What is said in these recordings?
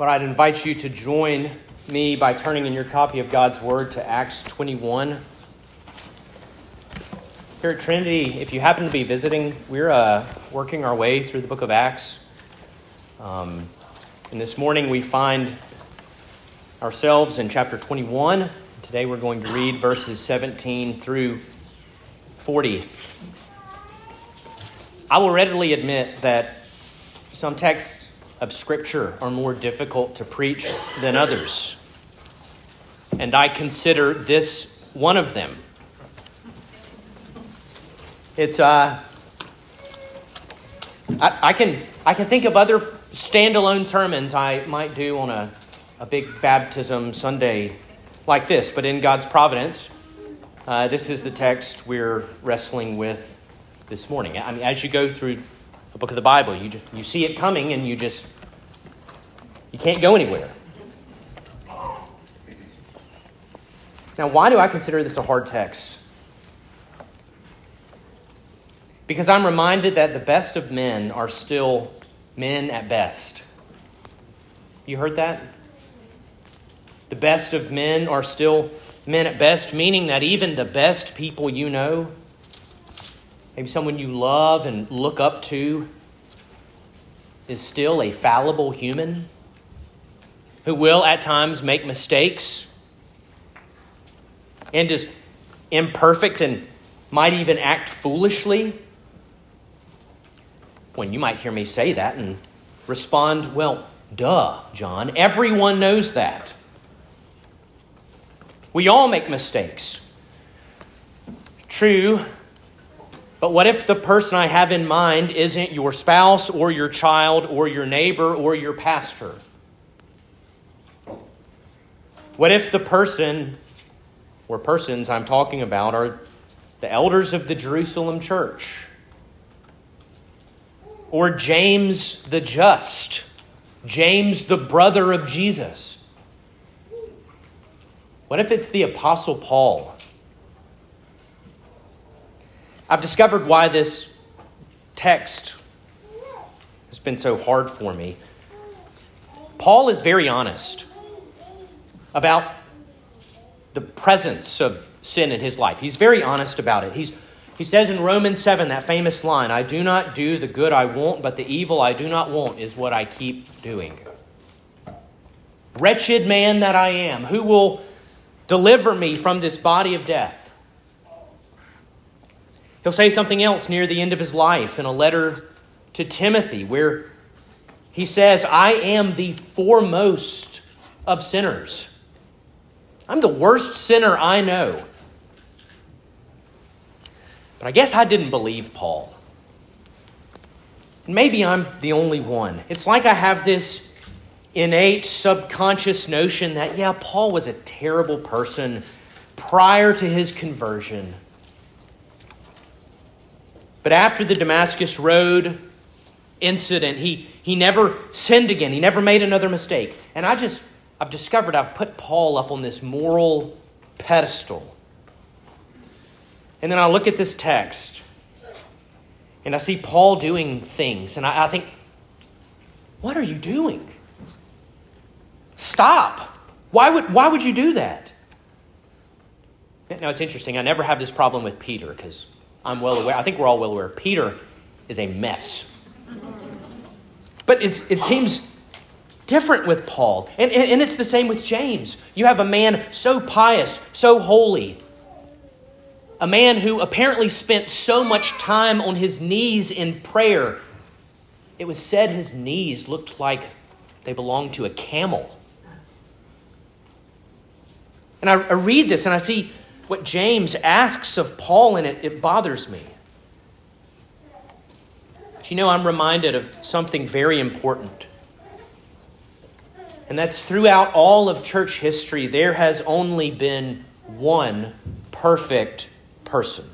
But I'd invite you to join me by turning in your copy of God's Word to Acts 21. Here at Trinity, if you happen to be visiting, we're uh, working our way through the book of Acts. Um, and this morning we find ourselves in chapter 21. Today we're going to read verses 17 through 40. I will readily admit that some texts of Scripture are more difficult to preach than others. And I consider this one of them. It's, uh, I, I, can, I can think of other standalone sermons I might do on a, a big baptism Sunday like this, but in God's providence, uh, this is the text we're wrestling with this morning. I mean, as you go through a book of the Bible. You, just, you see it coming and you just, you can't go anywhere. Now, why do I consider this a hard text? Because I'm reminded that the best of men are still men at best. You heard that? The best of men are still men at best, meaning that even the best people you know maybe someone you love and look up to, is still a fallible human who will at times make mistakes and is imperfect and might even act foolishly. When you might hear me say that and respond, well, duh, John, everyone knows that. We all make mistakes. True, but what if the person I have in mind isn't your spouse or your child or your neighbor or your pastor? What if the person or persons I'm talking about are the elders of the Jerusalem church? Or James the just? James the brother of Jesus? What if it's the Apostle Paul? I've discovered why this text has been so hard for me. Paul is very honest about the presence of sin in his life. He's very honest about it. He's, he says in Romans 7, that famous line, I do not do the good I want, but the evil I do not want is what I keep doing. Wretched man that I am, who will deliver me from this body of death? He'll say something else near the end of his life in a letter to Timothy where he says, I am the foremost of sinners. I'm the worst sinner I know. But I guess I didn't believe Paul. Maybe I'm the only one. It's like I have this innate subconscious notion that, yeah, Paul was a terrible person prior to his conversion. But after the Damascus Road incident, he, he never sinned again. He never made another mistake. And I just, I've discovered I've put Paul up on this moral pedestal. And then I look at this text and I see Paul doing things. And I, I think, what are you doing? Stop. Why would, why would you do that? Now, it's interesting. I never have this problem with Peter because I'm well aware, I think we're all well aware, Peter is a mess. But it seems different with Paul. And, and, and it's the same with James. You have a man so pious, so holy, a man who apparently spent so much time on his knees in prayer. It was said his knees looked like they belonged to a camel. And I, I read this and I see what James asks of Paul, and it, it bothers me. But you know, I'm reminded of something very important. And that's throughout all of church history, there has only been one perfect person.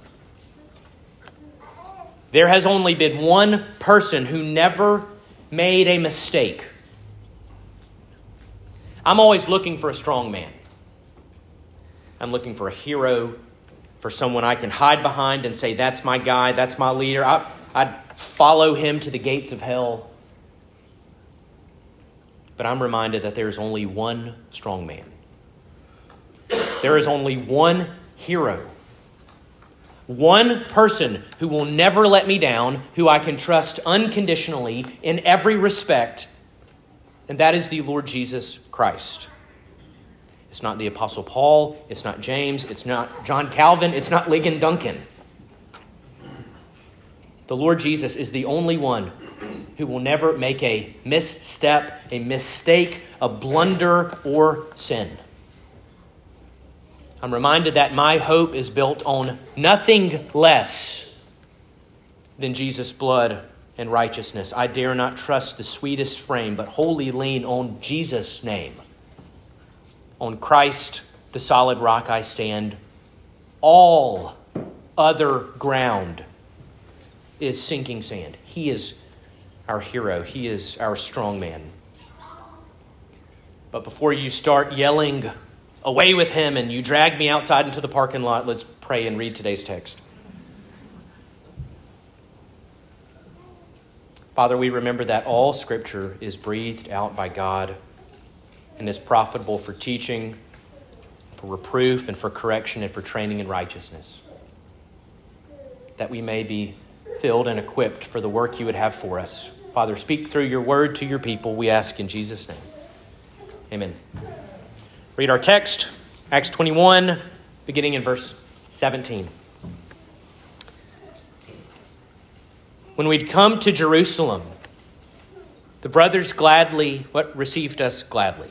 There has only been one person who never made a mistake. I'm always looking for a strong man. I'm looking for a hero, for someone I can hide behind and say, that's my guy, that's my leader. I, I'd follow him to the gates of hell. but I'm reminded that there is only one strong man. There is only one hero. One person who will never let me down, who I can trust unconditionally in every respect, and that is the Lord Jesus Christ. It's not the Apostle Paul, it's not James, it's not John Calvin, it's not Ligon Duncan. The Lord Jesus is the only one who will never make a misstep, a mistake, a blunder, or sin. I'm reminded that my hope is built on nothing less than Jesus' blood and righteousness. I dare not trust the sweetest frame, but wholly lean on Jesus' name. On Christ, the solid rock, I stand. All other ground is sinking sand. He is our hero, He is our strong man. But before you start yelling, away with him, and you drag me outside into the parking lot, let's pray and read today's text. Father, we remember that all Scripture is breathed out by God and is profitable for teaching, for reproof, and for correction, and for training in righteousness. That we may be filled and equipped for the work you would have for us. Father, speak through your word to your people, we ask in Jesus' name. Amen. Read our text, Acts 21, beginning in verse 17. When we'd come to Jerusalem, the brothers gladly what received us gladly.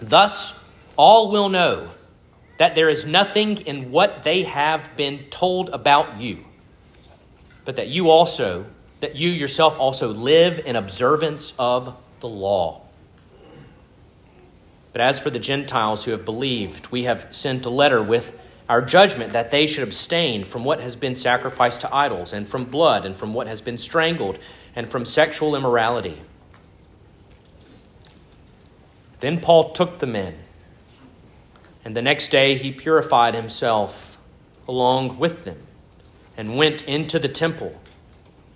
Thus, all will know that there is nothing in what they have been told about you, but that you also, that you yourself also live in observance of the law. But as for the Gentiles who have believed, we have sent a letter with our judgment that they should abstain from what has been sacrificed to idols, and from blood, and from what has been strangled, and from sexual immorality. Then Paul took the men, and the next day he purified himself along with them, and went into the temple,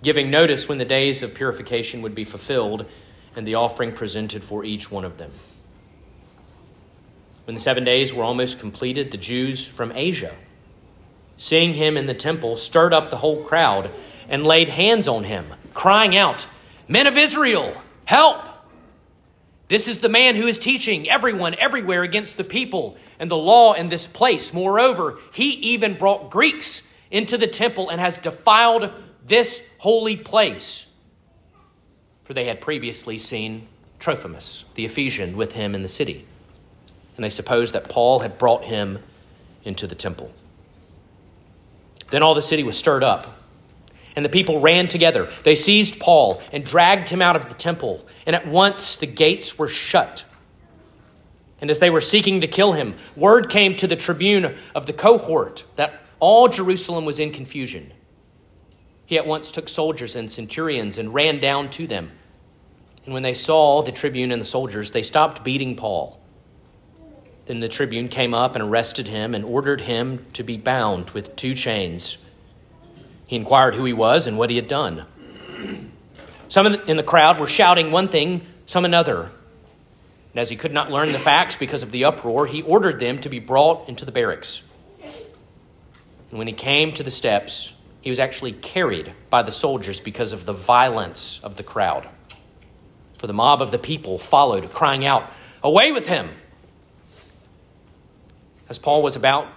giving notice when the days of purification would be fulfilled, and the offering presented for each one of them. When the seven days were almost completed, the Jews from Asia, seeing him in the temple, stirred up the whole crowd and laid hands on him, crying out, Men of Israel, help! This is the man who is teaching everyone everywhere against the people and the law in this place. Moreover, he even brought Greeks into the temple and has defiled this holy place. For they had previously seen Trophimus, the Ephesian, with him in the city and they supposed that Paul had brought him into the temple. Then all the city was stirred up, and the people ran together. They seized Paul and dragged him out of the temple, and at once the gates were shut. And as they were seeking to kill him, word came to the tribune of the cohort that all Jerusalem was in confusion. He at once took soldiers and centurions and ran down to them. And when they saw the tribune and the soldiers, they stopped beating Paul. Then the tribune came up and arrested him and ordered him to be bound with two chains. He inquired who he was and what he had done. Some in the crowd were shouting one thing, some another. And as he could not learn the facts because of the uproar, he ordered them to be brought into the barracks. And when he came to the steps, he was actually carried by the soldiers because of the violence of the crowd. For the mob of the people followed, crying out, Away with him! As Paul was about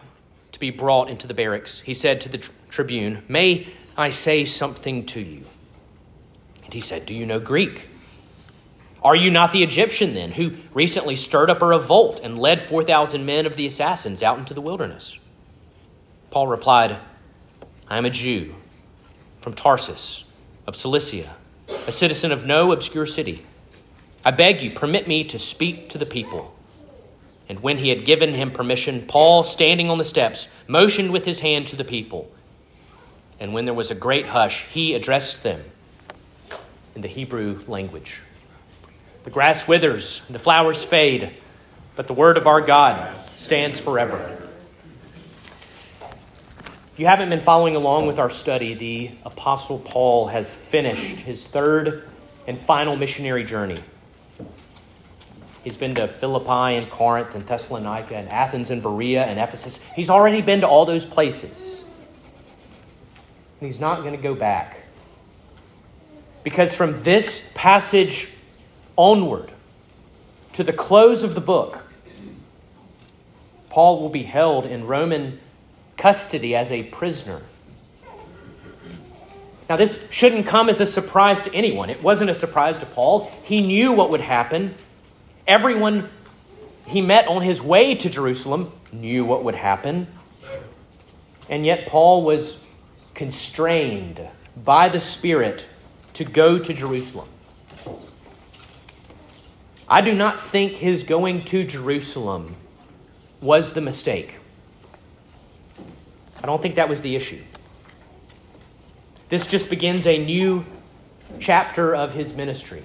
to be brought into the barracks, he said to the tribune, May I say something to you? And he said, Do you know Greek? Are you not the Egyptian then, who recently stirred up a revolt and led 4,000 men of the assassins out into the wilderness? Paul replied, I am a Jew from Tarsus of Cilicia, a citizen of no obscure city. I beg you, permit me to speak to the people. And when he had given him permission, Paul, standing on the steps, motioned with his hand to the people. And when there was a great hush, he addressed them in the Hebrew language. The grass withers, and the flowers fade, but the word of our God stands forever. If you haven't been following along with our study, the Apostle Paul has finished his third and final missionary journey. He's been to Philippi and Corinth and Thessalonica and Athens and Berea and Ephesus. He's already been to all those places. And he's not going to go back. Because from this passage onward to the close of the book, Paul will be held in Roman custody as a prisoner. Now, this shouldn't come as a surprise to anyone. It wasn't a surprise to Paul. He knew what would happen. Everyone he met on his way to Jerusalem knew what would happen. And yet, Paul was constrained by the Spirit to go to Jerusalem. I do not think his going to Jerusalem was the mistake. I don't think that was the issue. This just begins a new chapter of his ministry.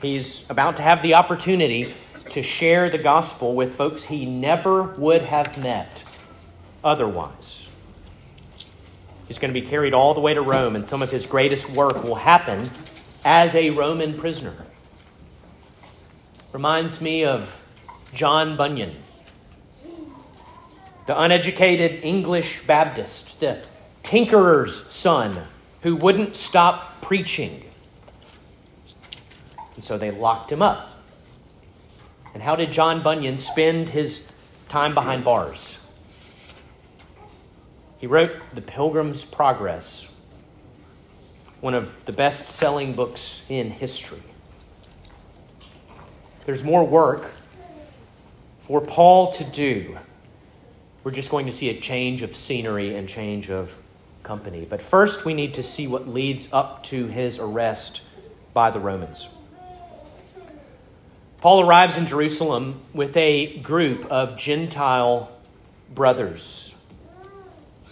He's about to have the opportunity to share the gospel with folks he never would have met otherwise. He's going to be carried all the way to Rome, and some of his greatest work will happen as a Roman prisoner. Reminds me of John Bunyan, the uneducated English Baptist, the tinkerer's son who wouldn't stop preaching and so they locked him up. And how did John Bunyan spend his time behind bars? He wrote The Pilgrim's Progress, one of the best selling books in history. There's more work for Paul to do. We're just going to see a change of scenery and change of company. But first, we need to see what leads up to his arrest by the Romans. Paul arrives in Jerusalem with a group of Gentile brothers.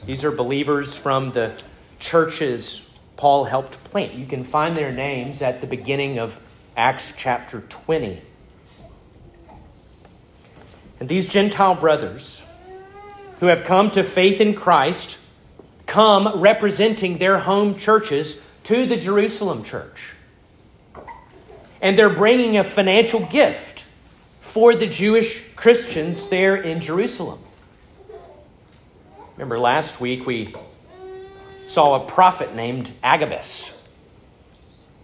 These are believers from the churches Paul helped plant. You can find their names at the beginning of Acts chapter 20. And these Gentile brothers who have come to faith in Christ come representing their home churches to the Jerusalem church and they're bringing a financial gift for the Jewish Christians there in Jerusalem. Remember last week we saw a prophet named Agabus.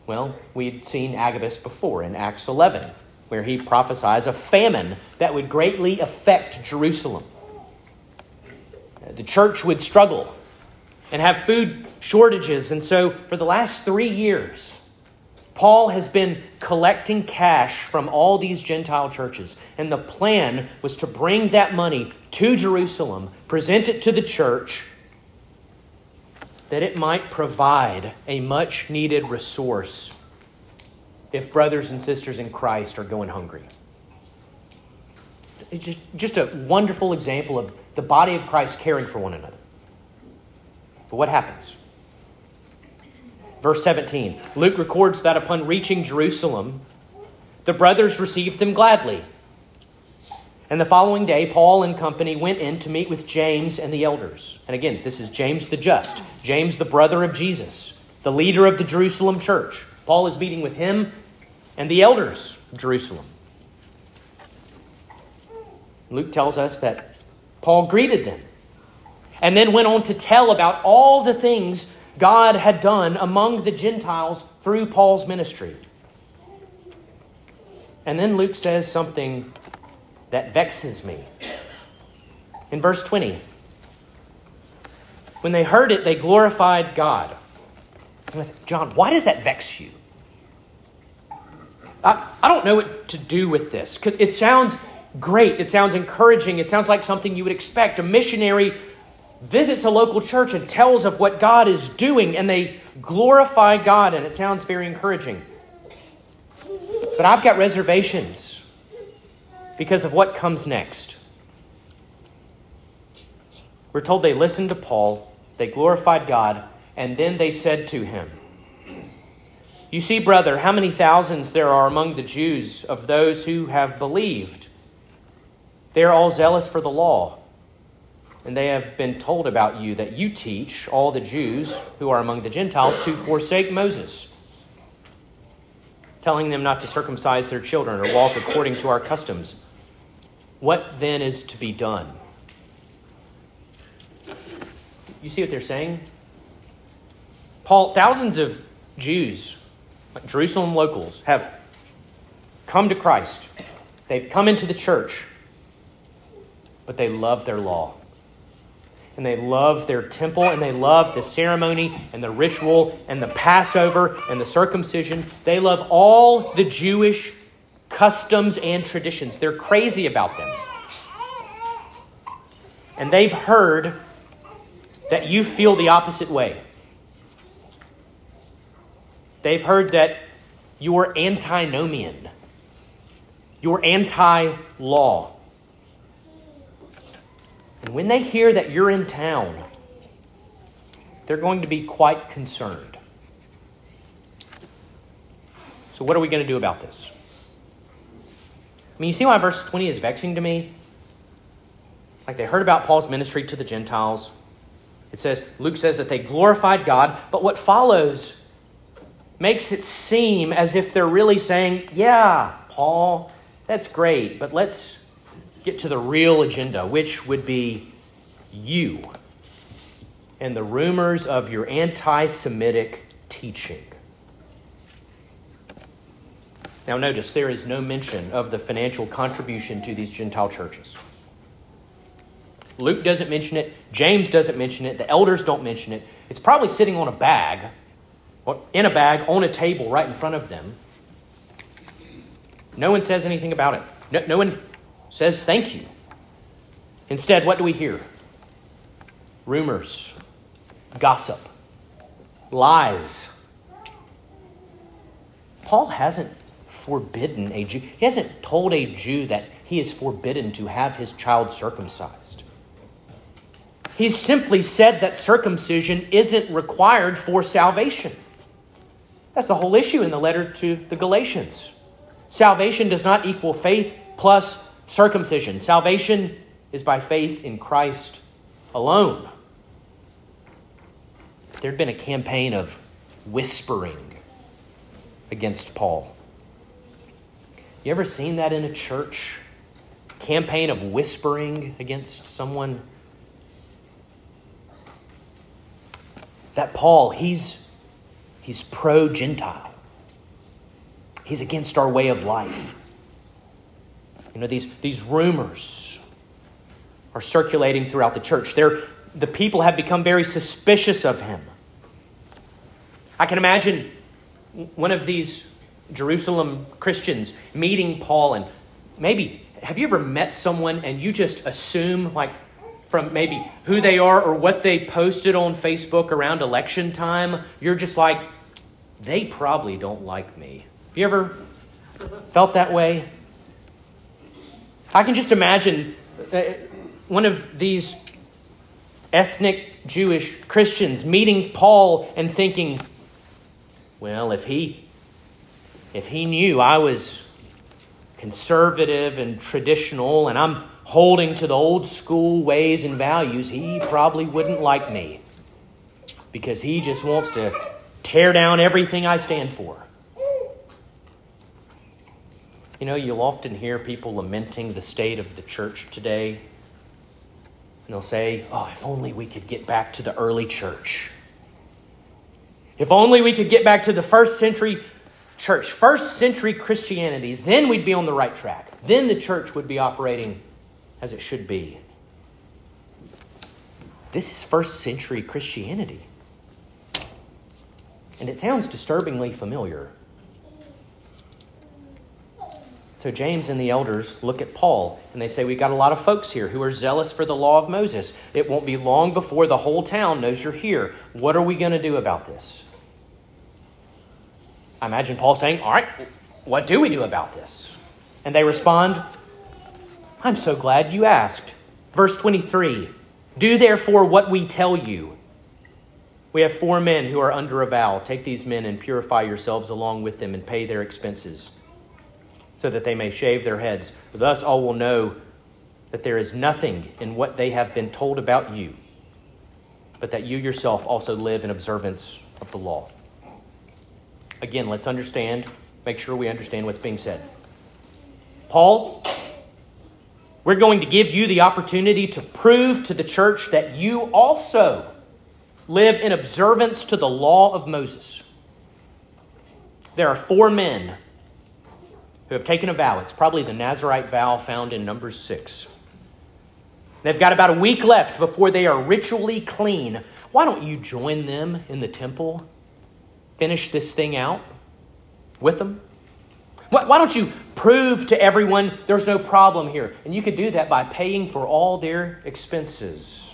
Well, we'd seen Agabus before in Acts 11, where he prophesies a famine that would greatly affect Jerusalem. The church would struggle and have food shortages, and so for the last three years, Paul has been collecting cash from all these Gentile churches, and the plan was to bring that money to Jerusalem, present it to the church, that it might provide a much needed resource if brothers and sisters in Christ are going hungry. It's just, just a wonderful example of the body of Christ caring for one another. But what happens? Verse 17 Luke records that upon reaching Jerusalem, the brothers received them gladly. And the following day, Paul and company went in to meet with James and the elders. And again, this is James the Just, James the brother of Jesus, the leader of the Jerusalem church. Paul is meeting with him and the elders of Jerusalem. Luke tells us that Paul greeted them and then went on to tell about all the things God had done among the Gentiles through Paul's ministry. And then Luke says something that vexes me. In verse 20, when they heard it, they glorified God. And I said, John, why does that vex you? I, I don't know what to do with this because it sounds great. It sounds encouraging. It sounds like something you would expect. A missionary visits a local church and tells of what God is doing, and they glorify God, and it sounds very encouraging. But I've got reservations because of what comes next. We're told they listened to Paul, they glorified God, and then they said to him, You see, brother, how many thousands there are among the Jews of those who have believed. They are all zealous for the law, and they have been told about you that you teach all the Jews who are among the Gentiles to forsake Moses, telling them not to circumcise their children or walk according to our customs. What then is to be done? You see what they're saying? Paul, thousands of Jews, like Jerusalem locals, have come to Christ. They've come into the church, but they love their law. And they love their temple, and they love the ceremony and the ritual and the Passover and the circumcision. They love all the Jewish customs and traditions. They're crazy about them. And they've heard that you feel the opposite way. They've heard that you're antinomian, you're anti law. And when they hear that you're in town, they're going to be quite concerned. So, what are we going to do about this? I mean, you see why verse 20 is vexing to me? Like they heard about Paul's ministry to the Gentiles. It says, Luke says that they glorified God, but what follows makes it seem as if they're really saying, Yeah, Paul, that's great, but let's get to the real agenda, which would be you and the rumors of your anti Semitic teaching. Now, notice there is no mention of the financial contribution to these Gentile churches. Luke doesn't mention it. James doesn't mention it. The elders don't mention it. It's probably sitting on a bag, in a bag, on a table right in front of them. No one says anything about it. No, no one says thank you. Instead, what do we hear? Rumors, gossip, lies. Paul hasn't forbidden a Jew, he hasn't told a Jew that he is forbidden to have his child circumcised. He simply said that circumcision isn't required for salvation. That's the whole issue in the letter to the Galatians. Salvation does not equal faith plus circumcision. Salvation is by faith in Christ alone. There had been a campaign of whispering against Paul. You ever seen that in a church? Campaign of whispering against someone? that Paul, he's, he's pro Gentile. He's against our way of life. You know, these, these rumors are circulating throughout the church. They're, the people have become very suspicious of him. I can imagine one of these Jerusalem Christians meeting Paul and maybe have you ever met someone and you just assume like from maybe who they are or what they posted on Facebook around election time, you're just like, they probably don't like me. Have you ever felt that way? I can just imagine uh, one of these ethnic Jewish Christians meeting Paul and thinking, well, if he if he knew I was conservative and traditional and I'm holding to the old school ways and values, he probably wouldn't like me because he just wants to tear down everything I stand for. You know, you'll often hear people lamenting the state of the church today. And they'll say, Oh, if only we could get back to the early church. If only we could get back to the first century church, first century Christianity, then we'd be on the right track. Then the church would be operating as it should be. This is first century Christianity. And it sounds disturbingly familiar. So James and the elders look at Paul and they say, We've got a lot of folks here who are zealous for the law of Moses. It won't be long before the whole town knows you're here. What are we going to do about this? I imagine Paul saying, All right, what do we do about this? And they respond, I'm so glad you asked. Verse 23 Do therefore what we tell you. We have four men who are under a vow. Take these men and purify yourselves along with them and pay their expenses so that they may shave their heads. Thus all will know that there is nothing in what they have been told about you, but that you yourself also live in observance of the law. Again, let's understand, make sure we understand what's being said. Paul, we're going to give you the opportunity to prove to the church that you also live in observance to the law of Moses. There are four men who have taken a vow. It's probably the Nazarite vow found in Numbers 6. They've got about a week left before they are ritually clean. Why don't you join them in the temple? Finish this thing out with them? Why don't you prove to everyone there's no problem here? And you could do that by paying for all their expenses.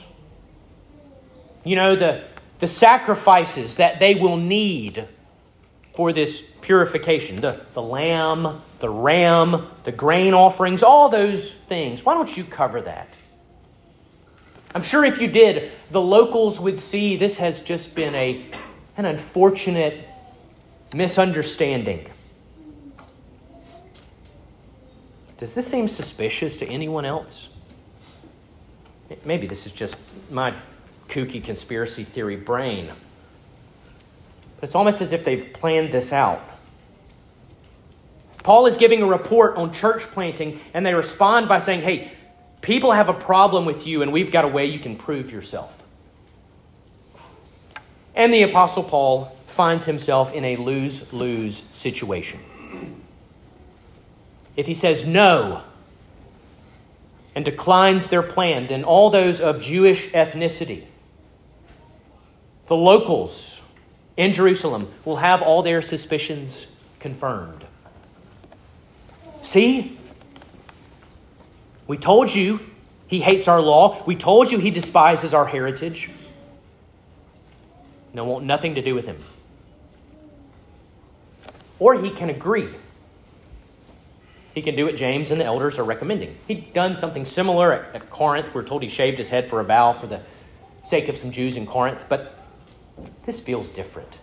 You know, the, the sacrifices that they will need for this purification the, the lamb, the ram, the grain offerings, all those things. Why don't you cover that? I'm sure if you did, the locals would see this has just been a, an unfortunate misunderstanding. Does this seem suspicious to anyone else? Maybe this is just my kooky conspiracy theory brain. It's almost as if they've planned this out. Paul is giving a report on church planting, and they respond by saying, Hey, people have a problem with you, and we've got a way you can prove yourself. And the Apostle Paul finds himself in a lose lose situation. If he says no and declines their plan, then all those of Jewish ethnicity, the locals, in Jerusalem will have all their suspicions confirmed. See? We told you he hates our law. We told you he despises our heritage. No, want nothing to do with him. Or he can agree. He can do what James and the elders are recommending. He'd done something similar at, at Corinth. We're told he shaved his head for a vow for the sake of some Jews in Corinth, but this feels different.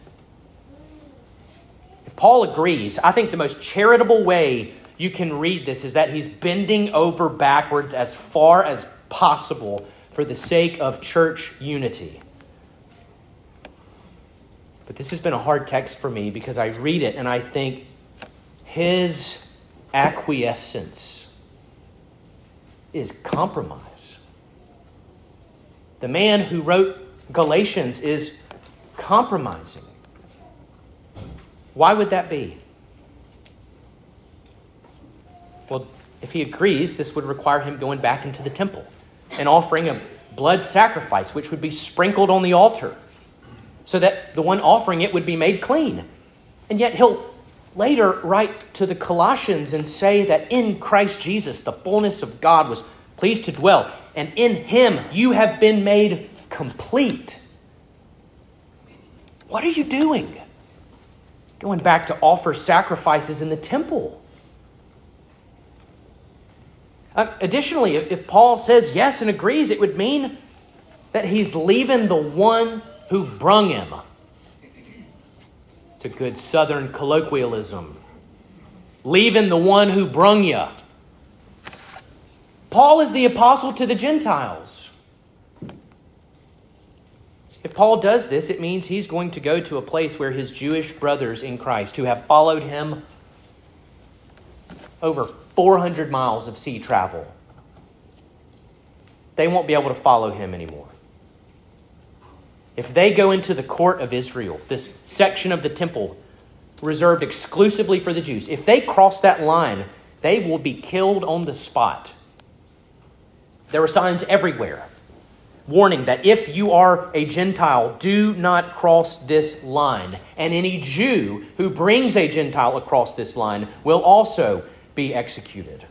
If Paul agrees, I think the most charitable way you can read this is that he's bending over backwards as far as possible for the sake of church unity. But this has been a hard text for me because I read it and I think his acquiescence is compromise. The man who wrote Galatians is compromising. Why would that be? Well, if he agrees, this would require him going back into the temple and offering a blood sacrifice, which would be sprinkled on the altar, so that the one offering it would be made clean. And yet he'll later write to the Colossians and say that in Christ Jesus, the fullness of God was pleased to dwell, and in him you have been made complete. What are you doing? Going back to offer sacrifices in the temple. Uh, additionally, if Paul says yes and agrees, it would mean that he's leaving the one who brung him. It's a good southern colloquialism. Leaving the one who brung you. Paul is the apostle to the Gentiles. If Paul does this, it means he's going to go to a place where his Jewish brothers in Christ, who have followed him over 400 miles of sea travel, they won't be able to follow him anymore. if they go into the court of Israel, this section of the temple reserved exclusively for the Jews, if they cross that line, they will be killed on the spot. There were signs everywhere warning that if you are a Gentile, do not cross this line. And any Jew who brings a Gentile across this line will also be executed.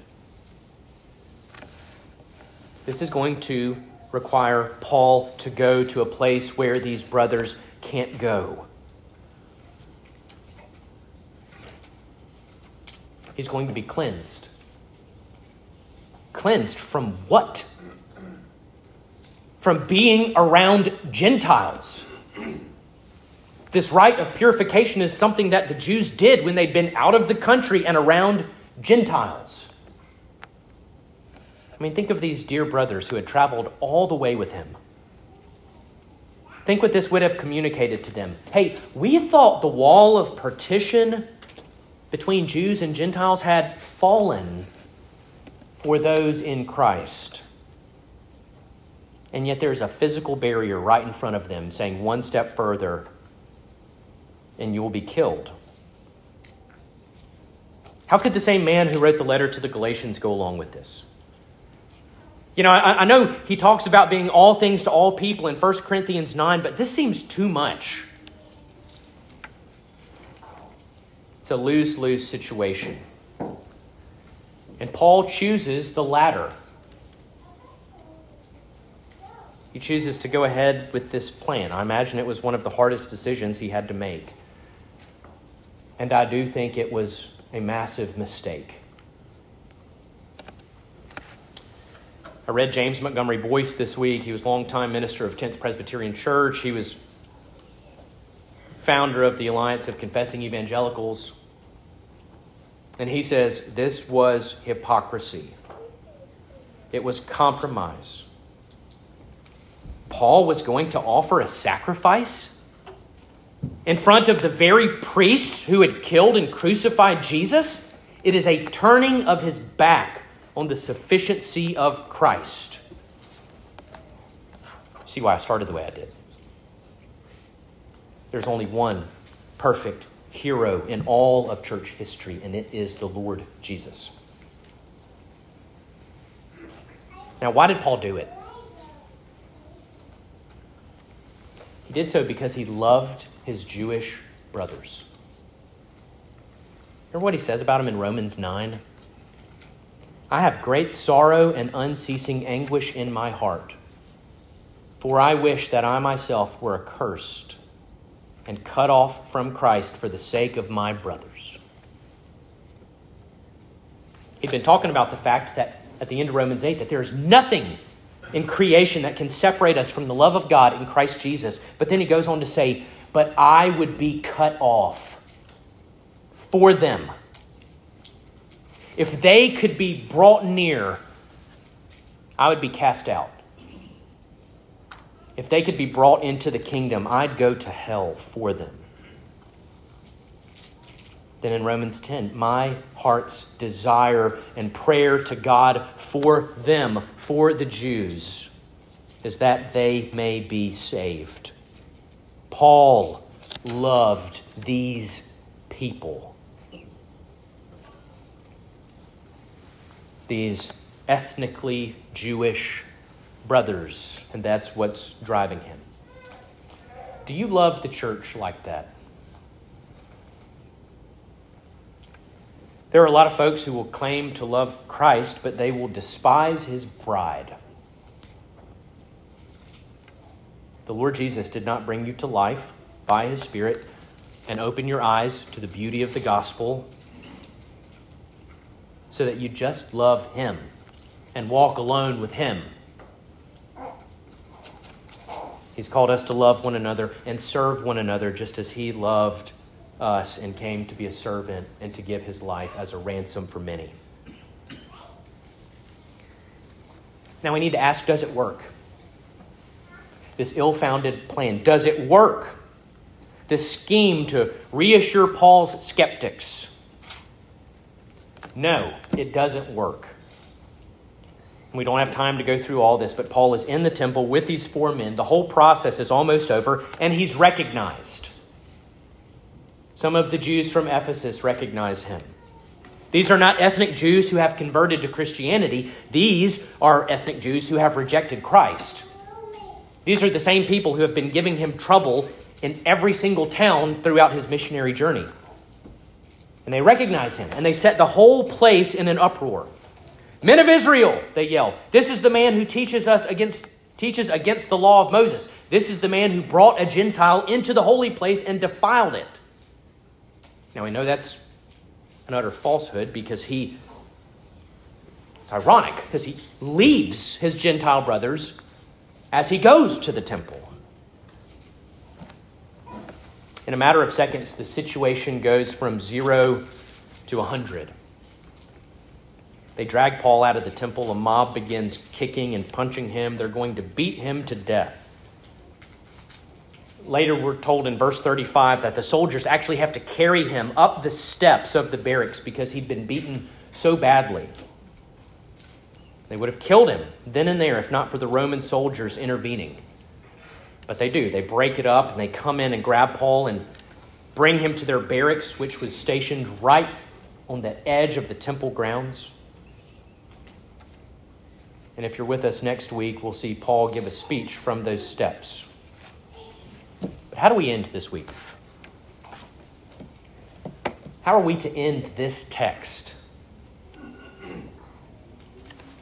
This is going to require Paul to go to a place where these brothers can't go. He's going to be cleansed. Cleansed from what? From being around Gentiles. This rite of purification is something that the Jews did when they'd been out of the country and around Gentiles. I mean, think of these dear brothers who had traveled all the way with him. Think what this would have communicated to them. Hey, we thought the wall of partition between Jews and Gentiles had fallen for those in Christ. And yet there's a physical barrier right in front of them saying, one step further, and you will be killed. How could the same man who wrote the letter to the Galatians go along with this? You know, I, I, know he talks about being all things to all people in 1 Corinthians 9, but this seems too much. It's a lose lose situation. And Paul chooses the latter. He chooses to go ahead with this plan. I imagine it was one of the hardest decisions he had to make. And I do think it was a massive mistake. I read James Montgomery Boice this week. He was longtime minister of 10th Presbyterian Church. He was founder of the Alliance of Confessing Evangelicals. And he says this was hypocrisy, it was compromise. Paul was going to offer a sacrifice in front of the very priests who had killed and crucified Jesus. It is a turning of his back on the sufficiency of Christ. See why I started the way I did. There's only one perfect hero in all of church history, and it is the Lord Jesus. Now, why did Paul do it? He did so because he loved his Jewish brothers. Remember what he says about him in Romans 9? I have great sorrow and unceasing anguish in my heart, for I wish that I myself were accursed and cut off from Christ for the sake of my brothers. He'd been talking about the fact that at the end of Romans 8 that there is nothing in creation that can separate us from the love of God in Christ Jesus. But then he goes on to say, But I would be cut off for them if they could be brought near, I would be cast out. If they could be brought into the kingdom, I'd go to hell for them. Then in Romans 10, my heart's desire and prayer to God for them, for the Jews, is that they may be saved. Paul loved these people. these ethnically Jewish brothers, and that's what's driving him. Do you love the church like that? There are a lot of folks who will claim to love Christ, but they will despise his bride. The Lord Jesus did not bring you to life by his Spirit and open your eyes to the beauty of the gospel so that you just love Him and walk alone with Him. He's called us to love one another and serve one another just as He loved us and came to be a servant and to give His life as a ransom for many. Now we need to ask does it work? This ill founded plan, does it work? This scheme to reassure Paul's skeptics no, it doesn't work. We don't have time to go through all this, but Paul is in the temple with these four men. The whole process is almost over, and he's recognized. Some of the Jews from Ephesus recognize him. These are not ethnic Jews who have converted to Christianity. These are ethnic Jews who have rejected Christ. These are the same people who have been giving him trouble in every single town throughout his missionary journey. And they recognize him, and they set the whole place in an uproar. Men of Israel, they yell, this is the man who teaches us against teaches against the law of Moses. This is the man who brought a Gentile into the holy place and defiled it. Now we know that's an utter falsehood because he it's ironic because he leaves his Gentile brothers as he goes to the temple. In a matter of seconds, the situation goes from zero to a hundred. They drag Paul out of the temple. A mob begins kicking and punching him. They're going to beat him to death. Later, we're told in verse 35 that the soldiers actually have to carry him up the steps of the barracks because he'd been beaten so badly. They would have killed him then and there if not for the Roman soldiers intervening. But they do. They break it up and they come in and grab Paul and bring him to their barracks, which was stationed right on the edge of the temple grounds. And if you're with us next week, we'll see Paul give a speech from those steps. But how do we end this week? How are we to end this text?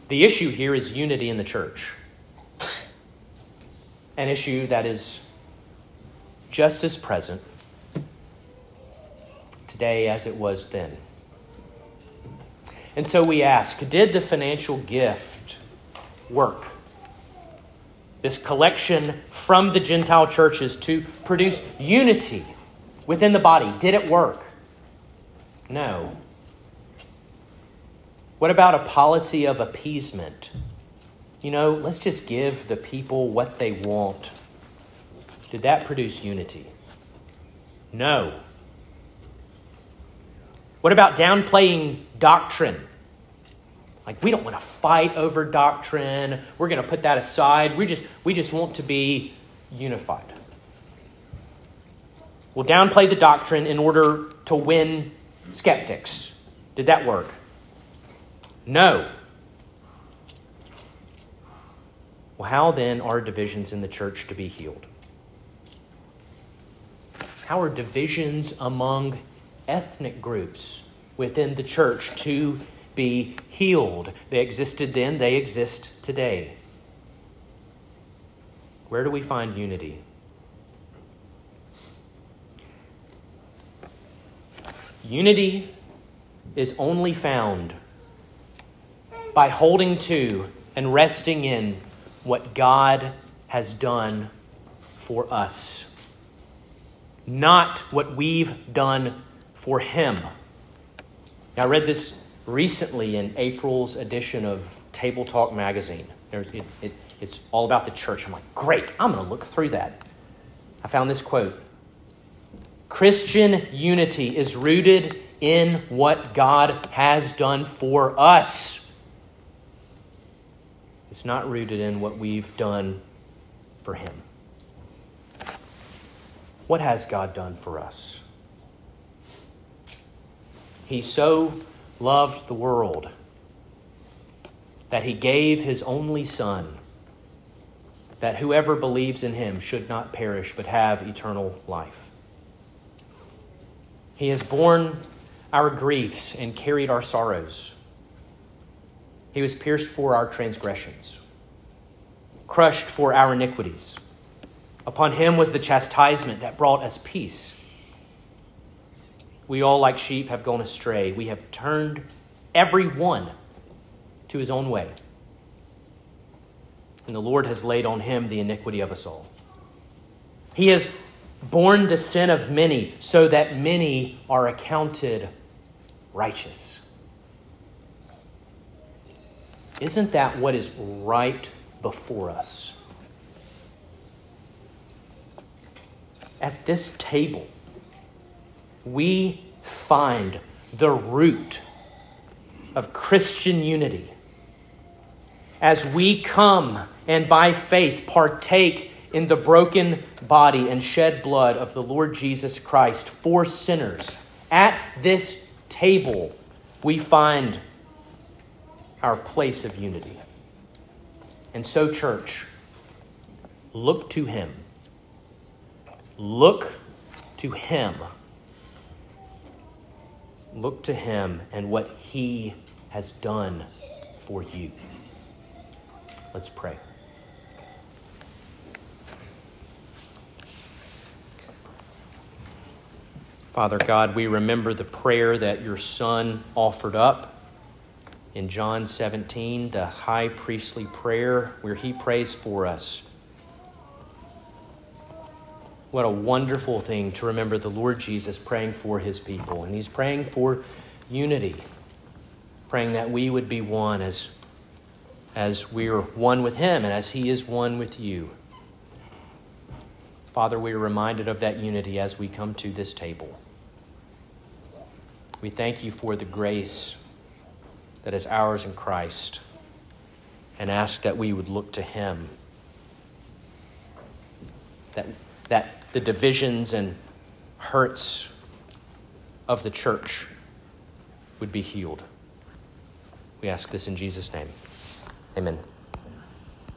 The issue here is unity in the church. An issue that is just as present today as it was then. And so we ask Did the financial gift work. This collection from the Gentile churches to produce unity within the body. Did it work? No. What about a policy of appeasement? You know, let's just give the people what they want. Did that produce unity? No. What about downplaying doctrine? Like we don't want to fight over doctrine. We're going to put that aside. We just we just want to be unified. We'll downplay the doctrine in order to win skeptics. Did that work? No. Well, how then are divisions in the church to be healed? How are divisions among ethnic groups within the church to be healed. They existed then, they exist today. Where do we find unity? Unity is only found by holding to and resting in what God has done for us, not what we've done for Him. Now, I read this recently in April's edition of Tabletalk magazine. It, it, it's all about the church. I'm like, great, I'm going to look through that. I found this quote Christian unity is rooted in what God has done for us. It's not rooted in what we've done for Him. What has God done for us? He so loved the world that he gave his only Son, that whoever believes in him should not perish but have eternal life. He has borne our griefs and carried our sorrows. He was pierced for our transgressions, crushed for our iniquities. Upon him was the chastisement that brought us peace we all, like sheep, have gone astray. We have turned every one to his own way. And the Lord has laid on him the iniquity of us all. He has borne the sin of many so that many are accounted righteous. Isn't that what is right before us? At this table, we find the root of Christian unity. as we come and by faith partake in the broken body and shed blood of the Lord Jesus Christ for sinners, at this table we find our place of unity. And so, church, look to Him. Look to Him. Look to Him and what He has done for you. Let's pray. Father God, we remember the prayer that your Son offered up in John 17, the high priestly prayer where he prays for us. What a wonderful thing to remember the Lord Jesus praying for his people. And he's praying for unity, praying that we would be one as, as we're one with him and as he is one with you. Father, we are reminded of that unity as we come to this table. We thank you for the grace that is ours in Christ and ask that we would look to him. That, that the divisions and hurts of the church would be healed. We ask this in Jesus' name. Amen.